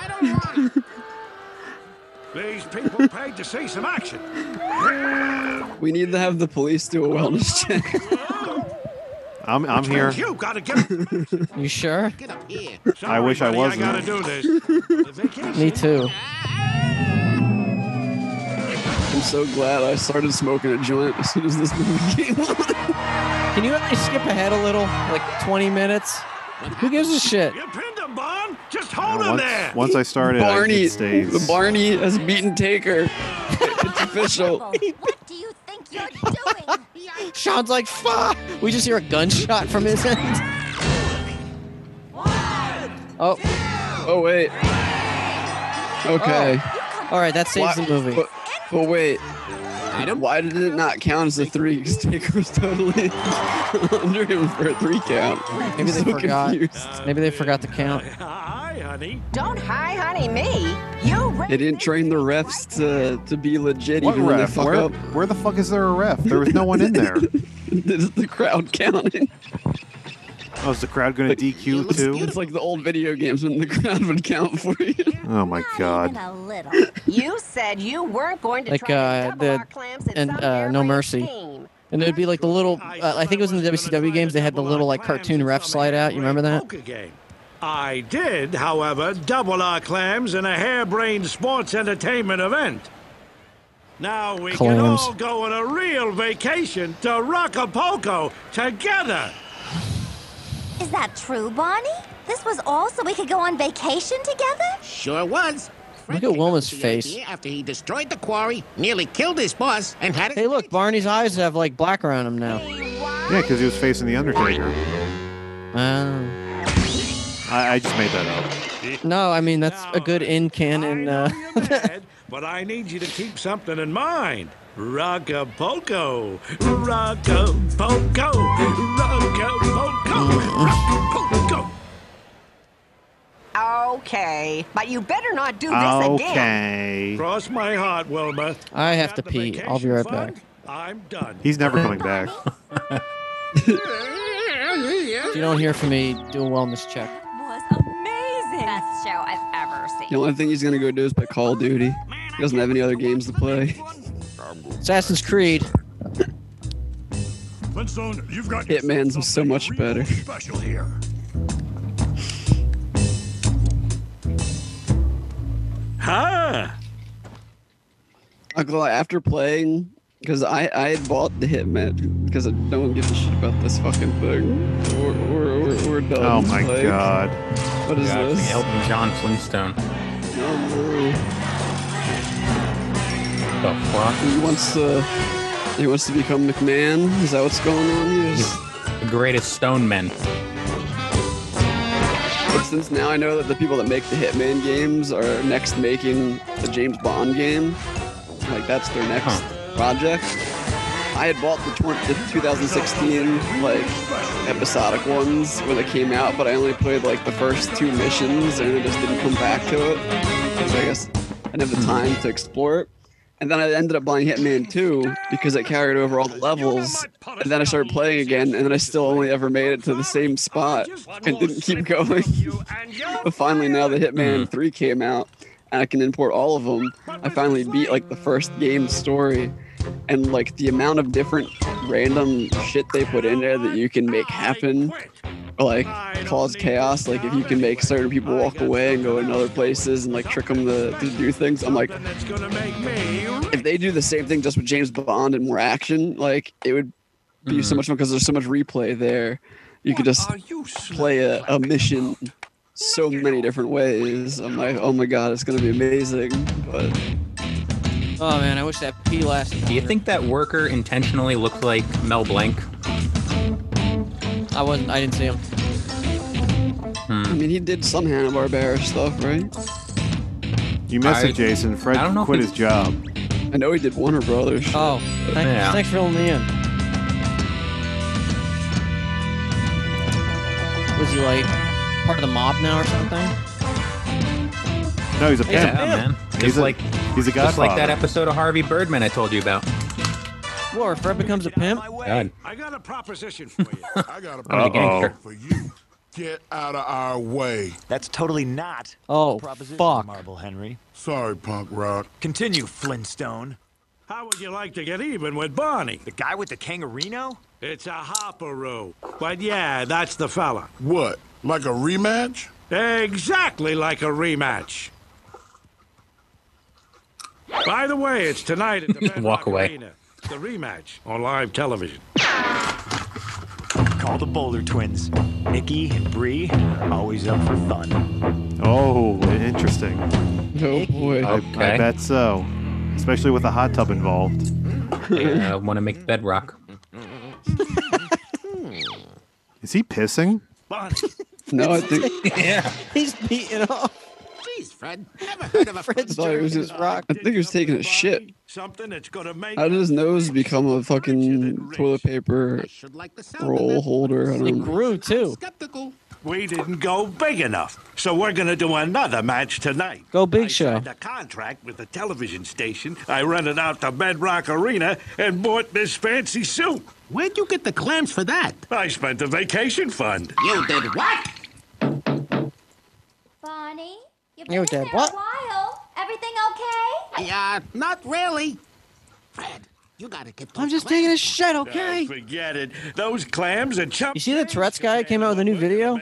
These people paid to see some action. We need to have the police do a wellness check. I'm I'm here. You gotta get. You sure? I wish I buddy, wasn't. I gotta do this. Me too. I'm so glad I started smoking a joint as soon as this movie came on. Can you at least skip ahead a little? Like 20 minutes? Who gives a shit? You pinned him, Bon. Just hold him once, there. once I started, Barney, it stays. the Barney has beaten Taker. It's official. What do you think you're doing? Sean's like, fuck! We just hear a gunshot from his end. Oh, Oh wait. Okay. all right, that saves Why- the movie. But, But wait, why did it not count as a three? Because Taker was totally under him for a three count. Maybe they So forgot. confused. Maybe they forgot to count. Hi, honey. Don't hi honey me. You ra- They didn't train the refs to to be legit What even when they fuck Where, up. where the fuck is there a ref? There was no one in there. this is the crowd counting. Oh, is the crowd going to DQ too? It's like the old video games when the crowd would count for you. Oh my god. A little. You said you weren't going to Like try to uh, double the our clams and uh, No Mercy. scheme. And it'd be like the little. Uh, I think it was in the WCW games. They had the little like cartoon ref slide out. You remember that? Poker game. I did, however, double our clams in a harebrained sports entertainment event. Now we can all go on a real vacation to Acapulco together. Is that true, Barney? This was all so we could go on vacation together? Sure was. Look at Wilma's face. After he destroyed the quarry, nearly killed his boss, and had it. Hey, look, Barney's eyes have like black around them now. Yeah, because he was facing the Undertaker. Oh. I, I just made that up. No, I mean that's a good in canon. Uh, But I need you to keep something in mind. Rockapulco. Rockapulco. Rockapulco. Rockapulco. Okay, but you better not do this again. Okay. Cross my heart, Wilma. I have to pee. I'll be right back. I'm done. He's never coming back. If you don't hear from me, do a wellness check. The only thing he's gonna go do is play Call of Duty. He doesn't have any other games to play. Assassin's Creed. Flintstone, you've got Hitman's so much better. special here. Huh? After playing, because I, I had bought the Hitman because no one gives a shit about this fucking thing. We're, we're, we're, we're done. Oh my Like, god. What is God, this? Elton John Flintstone. Oh, no, The fuck? He wants to. He wants to become McMahon. Is that what's going on here? He's the greatest stone men. But since now I know that the people that make the Hitman games are next making the James Bond game, like that's their next project. I had bought the, tw- the 2016 like episodic ones when they came out, but I only played like the first two missions and I just didn't come back to it. So I guess I didn't have the time to explore it. And then I ended up buying Hitman 2 because it carried over all the levels. And then I started playing again, and then I still only ever made it to the same spot and didn't keep going. but finally, now the Hitman 3 came out, and I can import all of them. I finally beat like the first game story, and like the amount of different random shit they put in there that you can make happen like cause chaos like if you can make certain people walk away and go in other places and like trick them to, to do things i'm like if they do the same thing just with james bond and more action like it would be so mm-hmm. much fun because there's so much replay there. You could just play a, a mission so many different ways. I'm like oh my god it's gonna be amazing but Oh man, I wish that pee lasted. Do you think that worker intentionally looked like Mel Blanc? I wasn't. I didn't see him. Hmm. i mean he did some hanna-barbera stuff right You missed I- it, Jason. Fred I don't know quit his job. i know he did warner brothers Oh, thank, Yeah. thanks for filling me in. Was he like part of the mob now or something? No, he's a He's a pimp. Yeah, man. He's a- like he's a just like that episode of Harvey Birdman I told you about. Well, if Fred becomes a pimp, God. I got a proposition for you. I got a I'm a Uh-oh. for you. Get out of our way. That's totally not oh proposition, fuck. Marble Henry. Sorry, punk rock. Continue, Flintstone. How would you like to get even with Barney? The guy with the kangaroo? It's a hopperoo. But yeah, that's the fella. What? Like a rematch? Exactly like a rematch. By the way, it's tonight at the Bedrock Walk away. Arena. The rematch on live television. Call the Boulder Twins. Nikki and Bree, always up for fun. Oh, interesting. oh boy I, I bet so. Especially with a hot tub involved. They uh, want to make bedrock. Is he pissing? No i think yeah. He's beating off. Jeez, Fred. Never heard of a Fred's I thought he was just rock. I think he was taking a shit. Something that's gonna make How did his nose become a fucking toilet paper roll holder? I It don't know. grew too. We didn't go big enough, so we're gonna do another match tonight. Go Big I Show. signed a contract with the television station. I rented out the Bedrock Arena and bought this fancy suit. Where'd you get the clams for that? I spent the vacation fund. You did what? Barney, you've You been did in there what? a while. Everything okay? Yeah, not really. Fred, you gotta get I'm just taking a shit, Uh, okay? forget it. Those clams are chump. You see the Tourette's guy came out with a new video?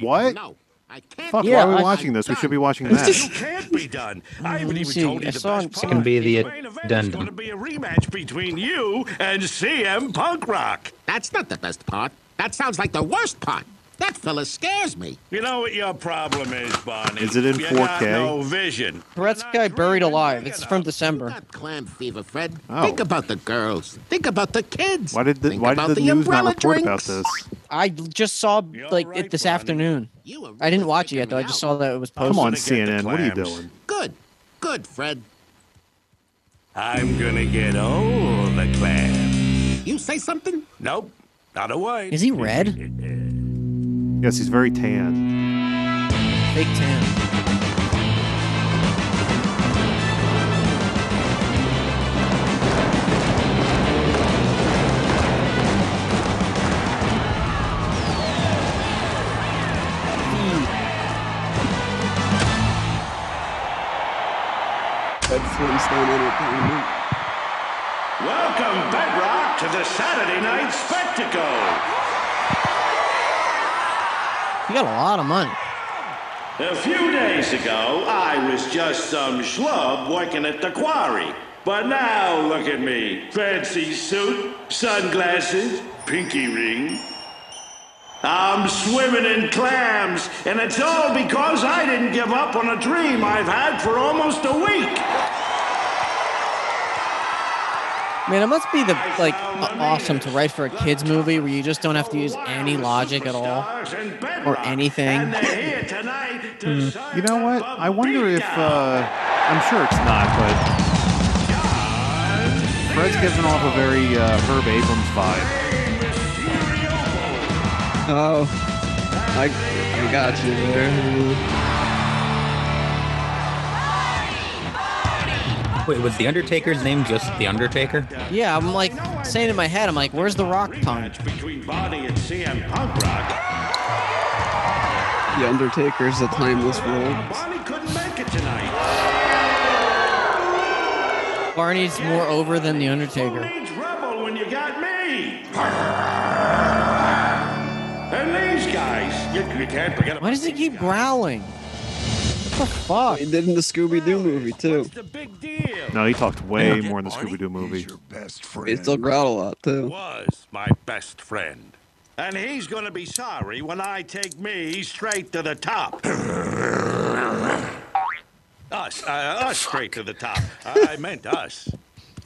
What? No, I can't. Fuck, Yeah, why are we I- watching this? We should be watching You that. can't be done. I haven't even see. told you I the saw best him- part. It can be the Main event is addendum. going to be a rematch between you and CM Punk Rock. That's not the best part. That sounds like the worst part. That fella scares me. You know what your problem is, Barney? Is it in you 4K? Got no vision. Tourette's guy buried alive. It's from December. Got clam fever, Fred. Oh. Think about the girls. Think about the kids. Why did the Think Why about did the the news not umbrella report about this? I just saw like it this afternoon. You were I didn't watch it yet freaking though. I just saw that it was posted. Come on, gonna get the CNN. What are you doing? Good. Good, Fred. I'm gonna get all the clams. You say something? Nope, not a word. Is he red? Yes, he's very tan. Fake tan. Ed Flintstone Entertainment. Welcome, Bedrock, to the Saturday Night Spectacle. He got a lot of money. A few days ago, I was just some schlub working at the quarry. But now look at me. Fancy suit, sunglasses, pinky ring. I'm swimming in clams, and it's all because I didn't give up on a dream I've had for almost a week. Man, it must be the like awesome to write for a kids movie where you just don't have to use any logic at all or anything. And they're here tonight to sign You know what? I wonder if uh, I'm sure it's not, but Fred's giving off a very uh, Herb Abrams vibe. Oh, I, I got you there. Wait, was the Undertaker's name just the Undertaker? Yeah, I'm like saying in my head, I'm like, where's the rock punk? between Barney and CM Punk Rock. The Undertaker's a timeless role. Barney couldn't make it tonight. Barney's more over than the Undertaker. Who needs Rebel when you got me? And these guys, you, you can't forget Why does he keep growling? What the fuck? He did in the Scooby Doo movie too. the big deal. No, he talked way more in the Scooby Doo movie. Best He still growled a lot too. Was my best friend. And he's gonna be sorry when I take me straight to the top. us, uh, us straight to the top. I meant us.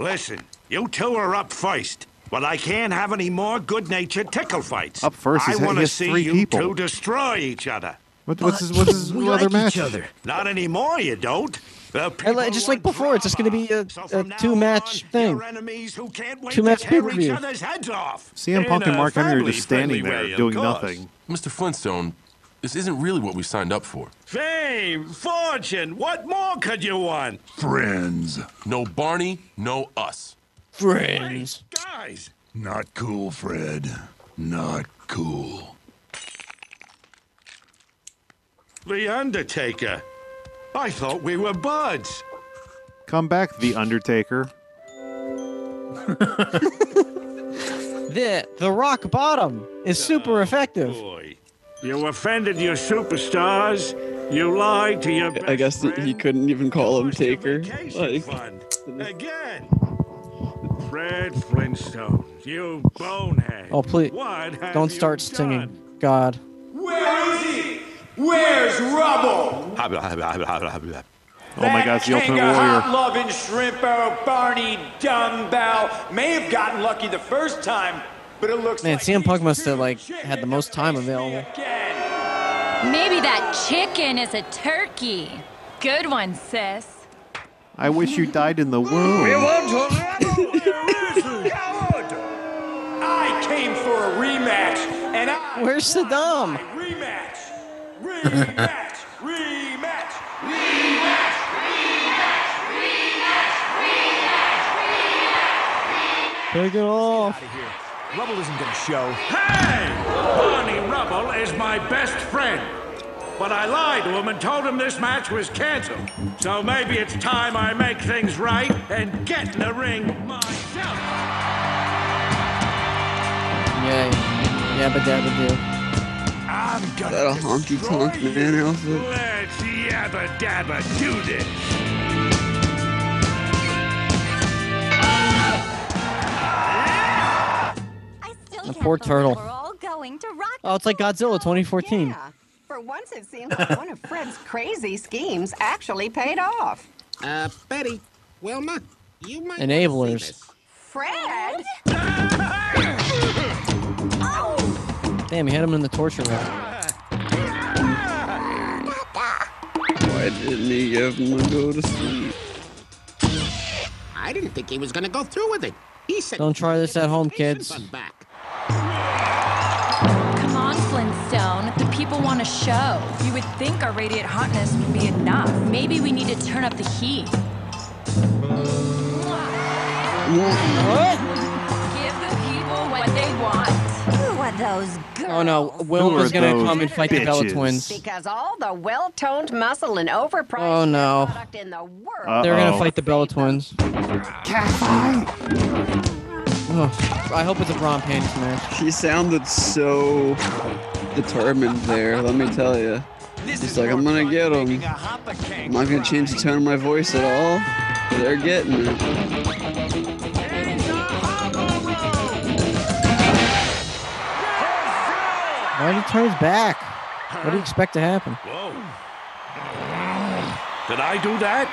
Listen, you two are up first. But I can't have any more good-natured tickle fights. Up first, I he's- he want to see three you people. two destroy each other. What, what's his, what's uh, his We other like match? each other. Not anymore, you don't. The uh, like- just like want before, it's just gonna be a, So a from two-match on, thing. your enemies who can't wait Two-match to tear each pay-per-view. other's heads off. CM Punk and Mark Henry are just standing there way, of doing course. nothing. Mr. Flintstone, this isn't really what we signed up for. Fame, fortune, what more could you want? Friends. No Barney, no us. Friends. Guys, Not cool, Fred. Not cool. The Undertaker. I thought we were buds. Come back, The Undertaker. The the rock bottom is super oh, effective. Boy, you offended your superstars. You lied to your I guess that he couldn't even call him Taker. Like, fund. Again. Fred Flintstone, you bonehead. Oh please, What don't you start done? singing. God. Where is he? Where's Rubble? Oh my God, it's the King Ultimate of Warrior. hot loving shrimp arrow Barney Dumbbell may have gotten lucky the first time, but it looks Man, like CM Punk must have like had the most time available. again. Maybe that chicken is a turkey. Good one, sis. I wish you died in the womb. We want to I came for a rematch, and I. Where's Saddam? Rematch! Rematch! Rematch! Take it off. Rubble isn't gonna show. Hey! Barney Rubble is my best friend. But I lied to him and told him this match was canceled. So maybe it's time I make things right and get in the ring myself. Yay. Yabba dabba do. I'm Is that a honky tonk man outfit? Let's yabba dabba do this. The poor turtle. We're all going to rock. Oh, it's like Godzilla 2014. For once, it seems like one of Fred's crazy schemes actually paid off. Uh, Betty, Wilma, you might Enablers. Fred? Damn, he had him in the torture room. Why didn't he give him go to sleep? I didn't think he was gonna go through with it. He said Don't try this at home, kids. Come on, Flintstone. The people want a show. You would think our radiant hotness would be enough. Maybe we need to turn up the heat. Give the people what they want. Who are those girls? Oh no, Wilma's are gonna come and fight the Bella bitches? twins. Because all the well-toned muscle and overpriced Oh no. product in the world. They're gonna fight the Bella twins. Oh, I hope it's a bra and panties match. He sounded so determined there, let me tell you. He's like, I'm gonna get him. I'm not gonna change the tone of my voice at all. They're getting it. Why did he turn his back? What do you expect to happen? Whoa. Did I do that?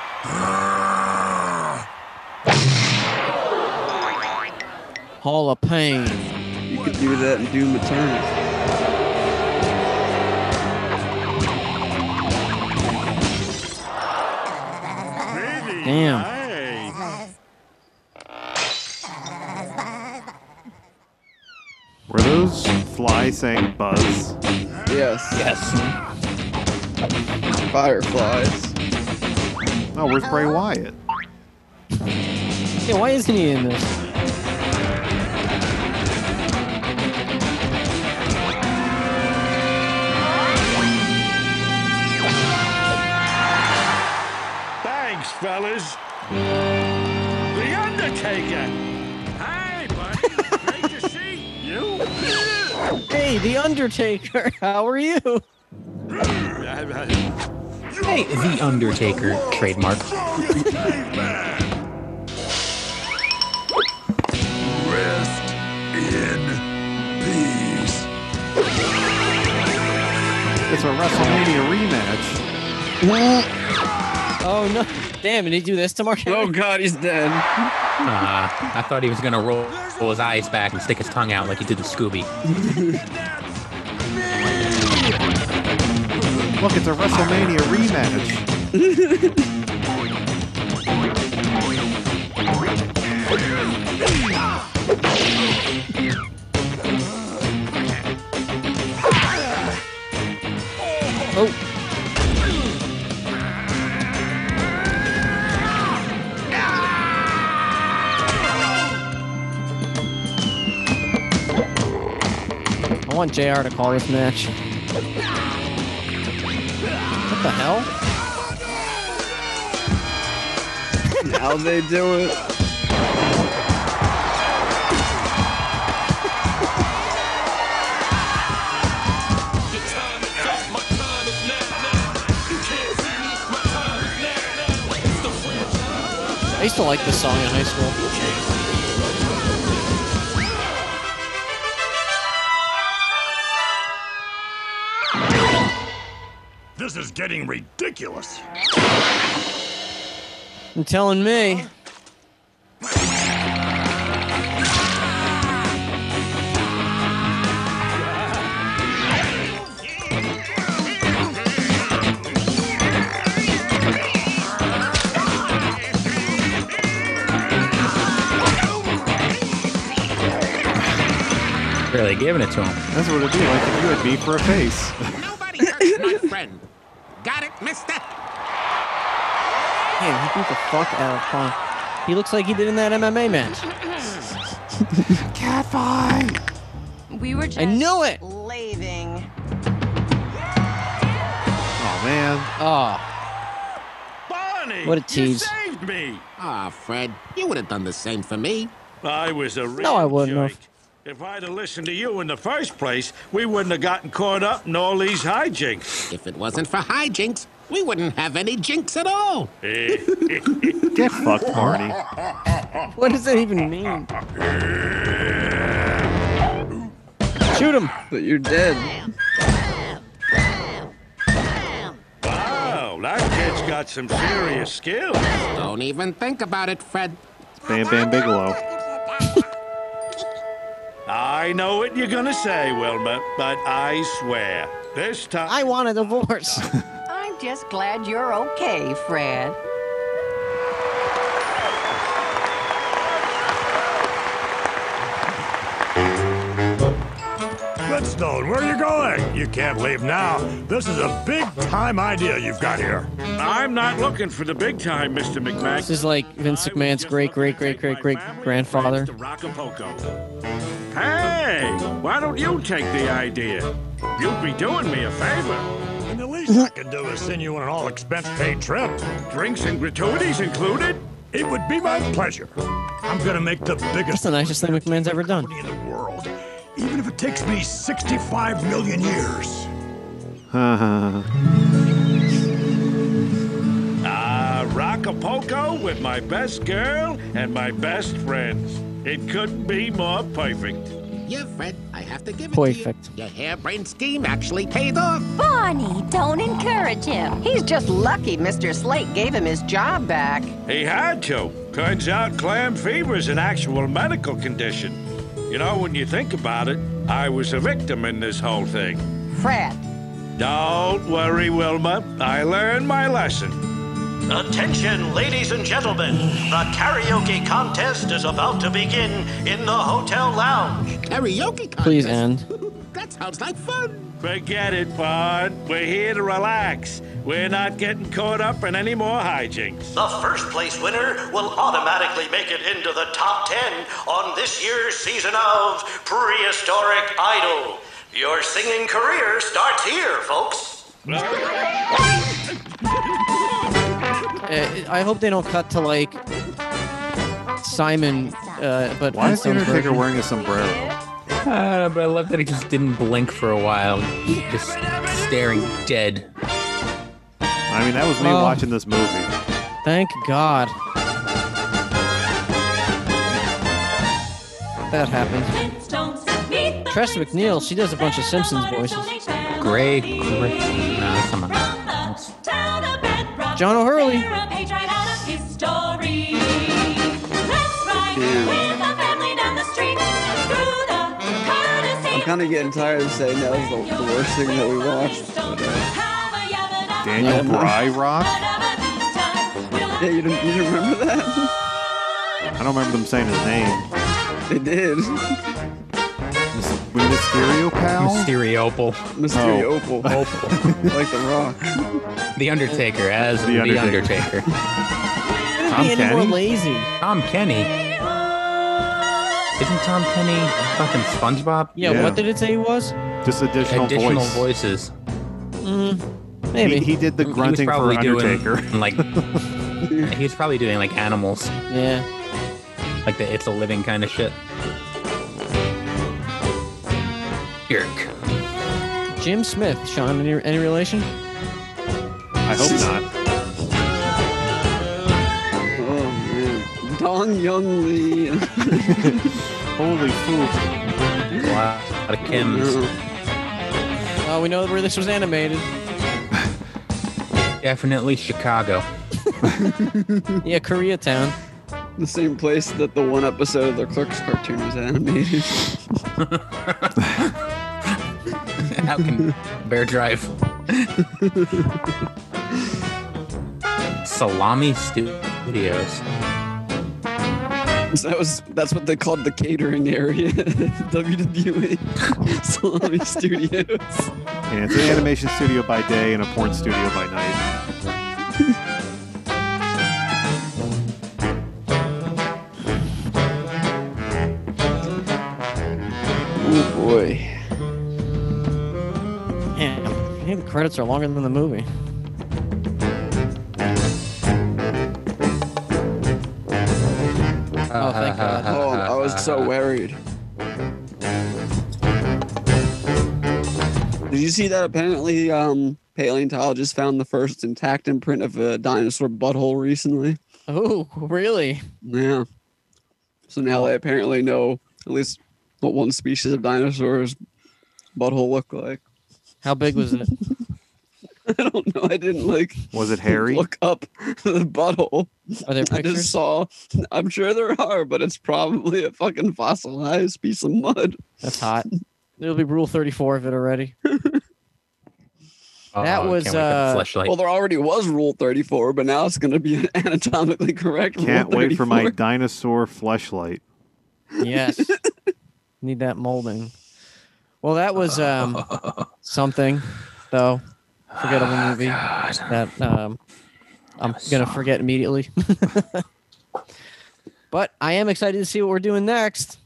Hall of Pain. You could do that in Doom Eternal. Damn. Were those fly saying buzz? Yes. Yes. Fireflies. Oh, where's Bray Wyatt? Yeah, why isn't he in this? Thanks, fellas. The Undertaker. Hey, The Undertaker, how are you? Hey, The Undertaker trademark. Rest in peace. It's a WrestleMania rematch. Oh no! Damn, did he do this to Mark? Oh god, he's dead. Uh, I thought he was gonna roll, roll his eyes back and stick his tongue out like he did to Scooby. Look, it's a WrestleMania rematch. Oh. I want JR to call this match. What the hell? How they do it. I used to like this song in high school. This is getting ridiculous. I'm telling me. Really giving it to him. That's what it'd be like if you had me for a face. Damn, he beat the fuck out of Punk. He looks like he did in that MMA match. Cat fight. We were just. I knew it. Leaving. Oh man. Oh, Barney! What a You tease. saved me! Ah, Fred, you would have done the same for me. I was a real No, I wouldn't jerk. have. If I'd have listened to you in the first place, we wouldn't have gotten caught up in all these hijinks. If it wasn't for hijinks, we wouldn't have any jinx at all. Get fucked, Barney. what does that even mean? Shoot him. But you're dead. wow, that kid's got some serious skills. Don't even think about it, Fred. Bam Bam Bigelow. I know what you're gonna say, Wilma, but I swear, this time. I want a divorce. I'm just glad you're okay, Fred. Flintstone, where are you going? You can't leave now. This is a big time idea you've got here. I'm not looking for the big time, Mr. McMahon. This is like Vince McMahon's great, great, great, great, great grandfather. Hey, why don't you take the idea? You'd be doing me a favor. And the least I can do is send you on an all expense paid trip. Drinks and gratuities included? It would be my pleasure. I'm gonna make the That's biggest the nicest thing McMahon's ever done. in the world, even if it takes me 65 million years. Ah, Acapulco with my best girl and my best friends. It couldn't be more perfect. Yeah, Fred, I have to give it Perfect. to you. Your harebrained scheme actually paid off. Barney, don't encourage him. He's just lucky Mr. Slate gave him his job back. He had to. Turns out clam fever's an actual medical condition. You know, when you think about it, I was a victim in this whole thing. Fred, Don't worry, Wilma. I learned my lesson. Attention, ladies and gentlemen. The karaoke contest is about to begin in the hotel lounge. Karaoke contest? Please end. That sounds like fun. Forget it, Pod. We're here to relax. We're not getting caught up in any more hijinks. The first place winner will automatically make it into the top 10 on this year's season of Prehistoric Idol. Your singing career starts here, folks. Uh, I hope they don't cut to like Simon, uh, but Why is the Flintstones Undertaker version. wearing a sombrero? Uh, but I love that he just didn't blink for a while, just staring dead. I mean, that was me Oh. watching this movie. Thank God. That happened. Tress MacNeille, she does a bunch of Simpsons voices. Grey Griffin. No, that's someone. John O'Hurley. I'm kind of getting tired of saying that was the, the worst thing that we watched. But, uh, Daniel Yeah. Bry Rock? yeah, you didn't, you didn't remember that? I don't remember them saying his name. They did. Mysterio Pal? Mysterio Opal. Mysterio Oh. Opal. like The Rock. The Undertaker as The The, Undertaker. Undertaker. Couldn't be any more lazy. Tom Kenny. Isn't Tom Kenny fucking SpongeBob? Yeah, Yeah. what did it say he was? Just additional, Additional voice. voices. Mm, maybe. He, he did the He was grunting for probably Undertaker. doing like he was probably doing like animals, yeah. like the "It's a Living" kind of shit. Yerk. Jim Smith, Sean, any, any relation? I hope not. Oh, man. Dong Young Lee. Holy food. Wow. A lot of Kims. Oh, we know where this was animated. Definitely Chicago. Yeah, Koreatown. The same place that the one episode of the Clerks cartoon was animated. How can Bear Drive? Salami Studios. So that was that's what they called the catering area WWE Salami Studios. And it's an animation studio by day and a porn studio by night. Oh boy. Yeah, I think the credits are longer than the movie. So worried. Did you see that? Apparently, um, paleontologists found the first intact imprint of a dinosaur butthole recently. Oh, really? Yeah. So now they apparently know at least what one species of dinosaur's butthole looked like. How big was it? I don't know. I didn't like Was it hairy? look up the butthole. Are there I pictures? just saw. I'm sure there are, but it's probably a fucking fossilized piece of mud. That's hot. It'll be Rule 34 of it already. Oh, That I was, can't wait for the uh. Well, there already was Rule 34, but now it's going to be anatomically correct. Can't wait for my dinosaur fleshlight. Yes. Need that molding. Well, that was um, something, though. Forgettable movie that um, I'm gonna forget immediately. but I am excited to see what we're doing next.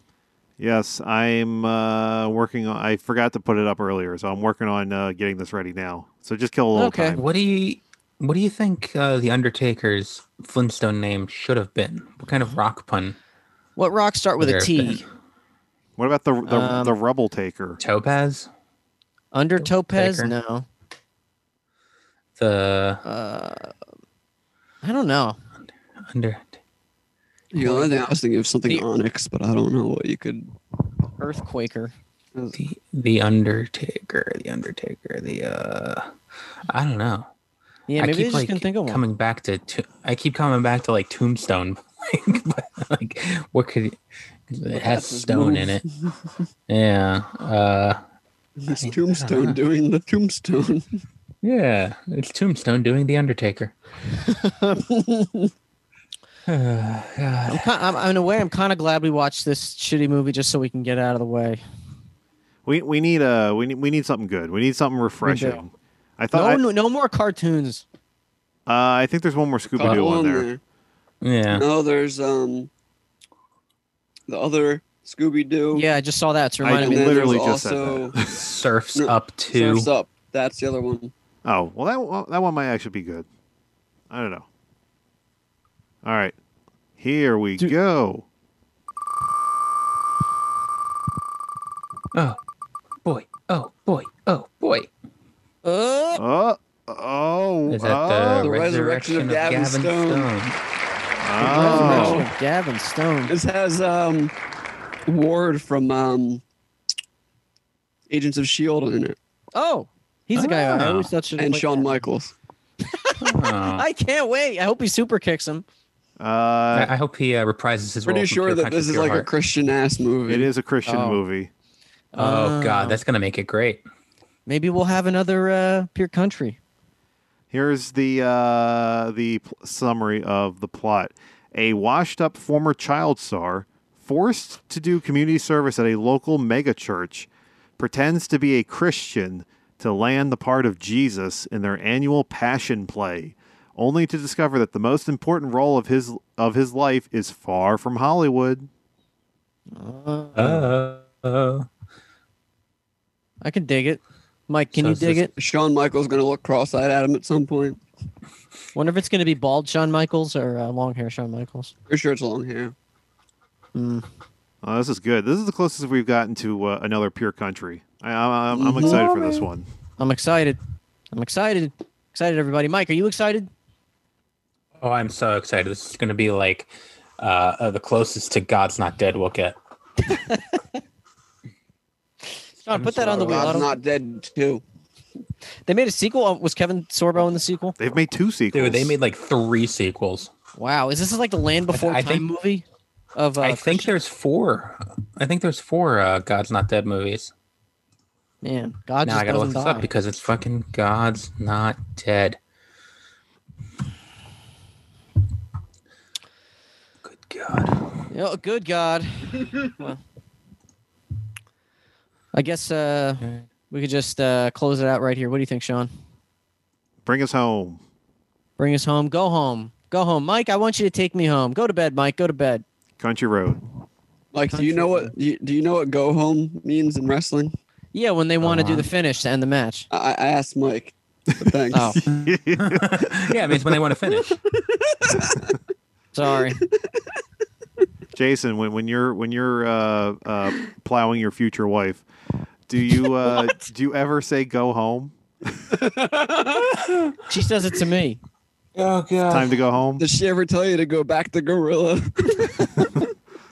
Yes, I'm uh, working on. I forgot to put it up earlier, so I'm working on uh, getting this ready now. So just kill a little time. What do you What do you think uh, the Undertaker's Flintstone name should have been? What kind of rock pun? What rocks start with would a there have T? been? What about the the, Um, the Rebel Taker? Topaz. Under Topaz? Taker? No. The Uh, I don't know. under. The only thing I was thinking of something onyx, but I don't know what you could. Earthquaker. The, the Undertaker, the Undertaker, the uh, I don't know. Yeah, I maybe keep just like couldn't think of one. coming back to, to. I keep coming back to like Tombstone. But, like, what could it, it has stone in it? Yeah. Uh, It's Tombstone doing the Tombstone. yeah. It's Tombstone doing the Undertaker. I'm, ki- I'm, I'm in a way, I'm kind of glad we watched this shitty movie just so we can get out of the way. We we need uh we need we need something good. We need something refreshing. I thought. No, I, no, no more cartoons. uh, I think there's one more Scooby Doo on there. Yeah. No, there's um the other Scooby Doo. Yeah, I just saw that. It's I reminding me. literally there's just said that. Surfs No, up to. Surf's Up. That's the other one. Oh well, that one- that one might actually be good. I don't know. All right, here we go. Oh, boy. Oh, boy. Oh, boy. Uh, Oh, oh, Is that oh, the, The resurrection, of Gavin, Stone? oh. Resurrection of Gavin Stone. This has um Ward from um Agents of Shield in it, Oh, he's a guy I Oh. always thought should and play Shawn that. Michaels. Oh. I can't wait. I hope he super kicks him. Uh, I, I hope he uh, reprises his Pretty role. from sure that this is Pure like a Christian ass movie. it is a Christian Oh. movie. Oh, Oh. God. That's going to make it great. Maybe we'll have another uh, Pure Country. Here's the uh, the pl- summary of the plot: A washed-up former child star, forced to do community service at a local megachurch, pretends to be a Christian to land the part of Jesus in their annual Passion play, only to discover that the most important role of his of his life is far from Hollywood. Uh, uh, I can dig it. Mike, can So you dig it? Shawn Michaels gonna look cross-eyed at him at some point. Wonder if it's going to be bald Shawn Michaels or uh, long hair Shawn Michaels. Pretty sure it's long hair. Hmm. Oh, this is good. This is the closest we've gotten to uh, another pure country. I, I'm, I'm excited for this one. I'm excited. I'm excited. Excited, everybody. Mike, are you excited? oh, I'm so excited. This is going to be like uh, uh, the closest to God's Not Dead we'll get. John, put that on the wheel. I God's don't- dead too. They made a sequel. Uh, Was Kevin Sorbo in the sequel? They've made two sequels. Dude, they made like three sequels. Wow, is this like the Land Before I Time think- movie? Of uh, I think there's four. I think there's four uh, God's Not Dead movies. Man, God now just I gotta look this die. up because it's fucking God's Not Dead. Good God. Oh, good God. well, I guess uh, we could just uh, close it out right here. What do you think, Sean? Bring us home. Bring us home. Go home. Go home. Mike, I want you to take me home. Go to bed, Mike. Go to bed. Country Road. Like, do you know what? Do you, do you know what "go home" means in wrestling? Yeah, when they want to do the finish to end the match. I, I asked Mike. But thanks. Oh, yeah, it means when they want to finish. sorry. Jason, when, when you're when you're uh, uh, plowing your future wife, do you uh, do you ever say "go home"? She says it to me. Oh god. Time to go home. Did she ever tell you to go back to Gorilla?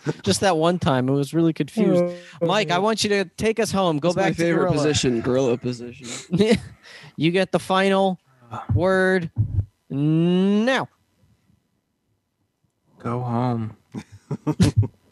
Just that one time. I was really confused. Oh, Mike, I want you to take us home. Go That's back my to favorite Gorilla. position, Gorilla position. you get the final word now. Go home.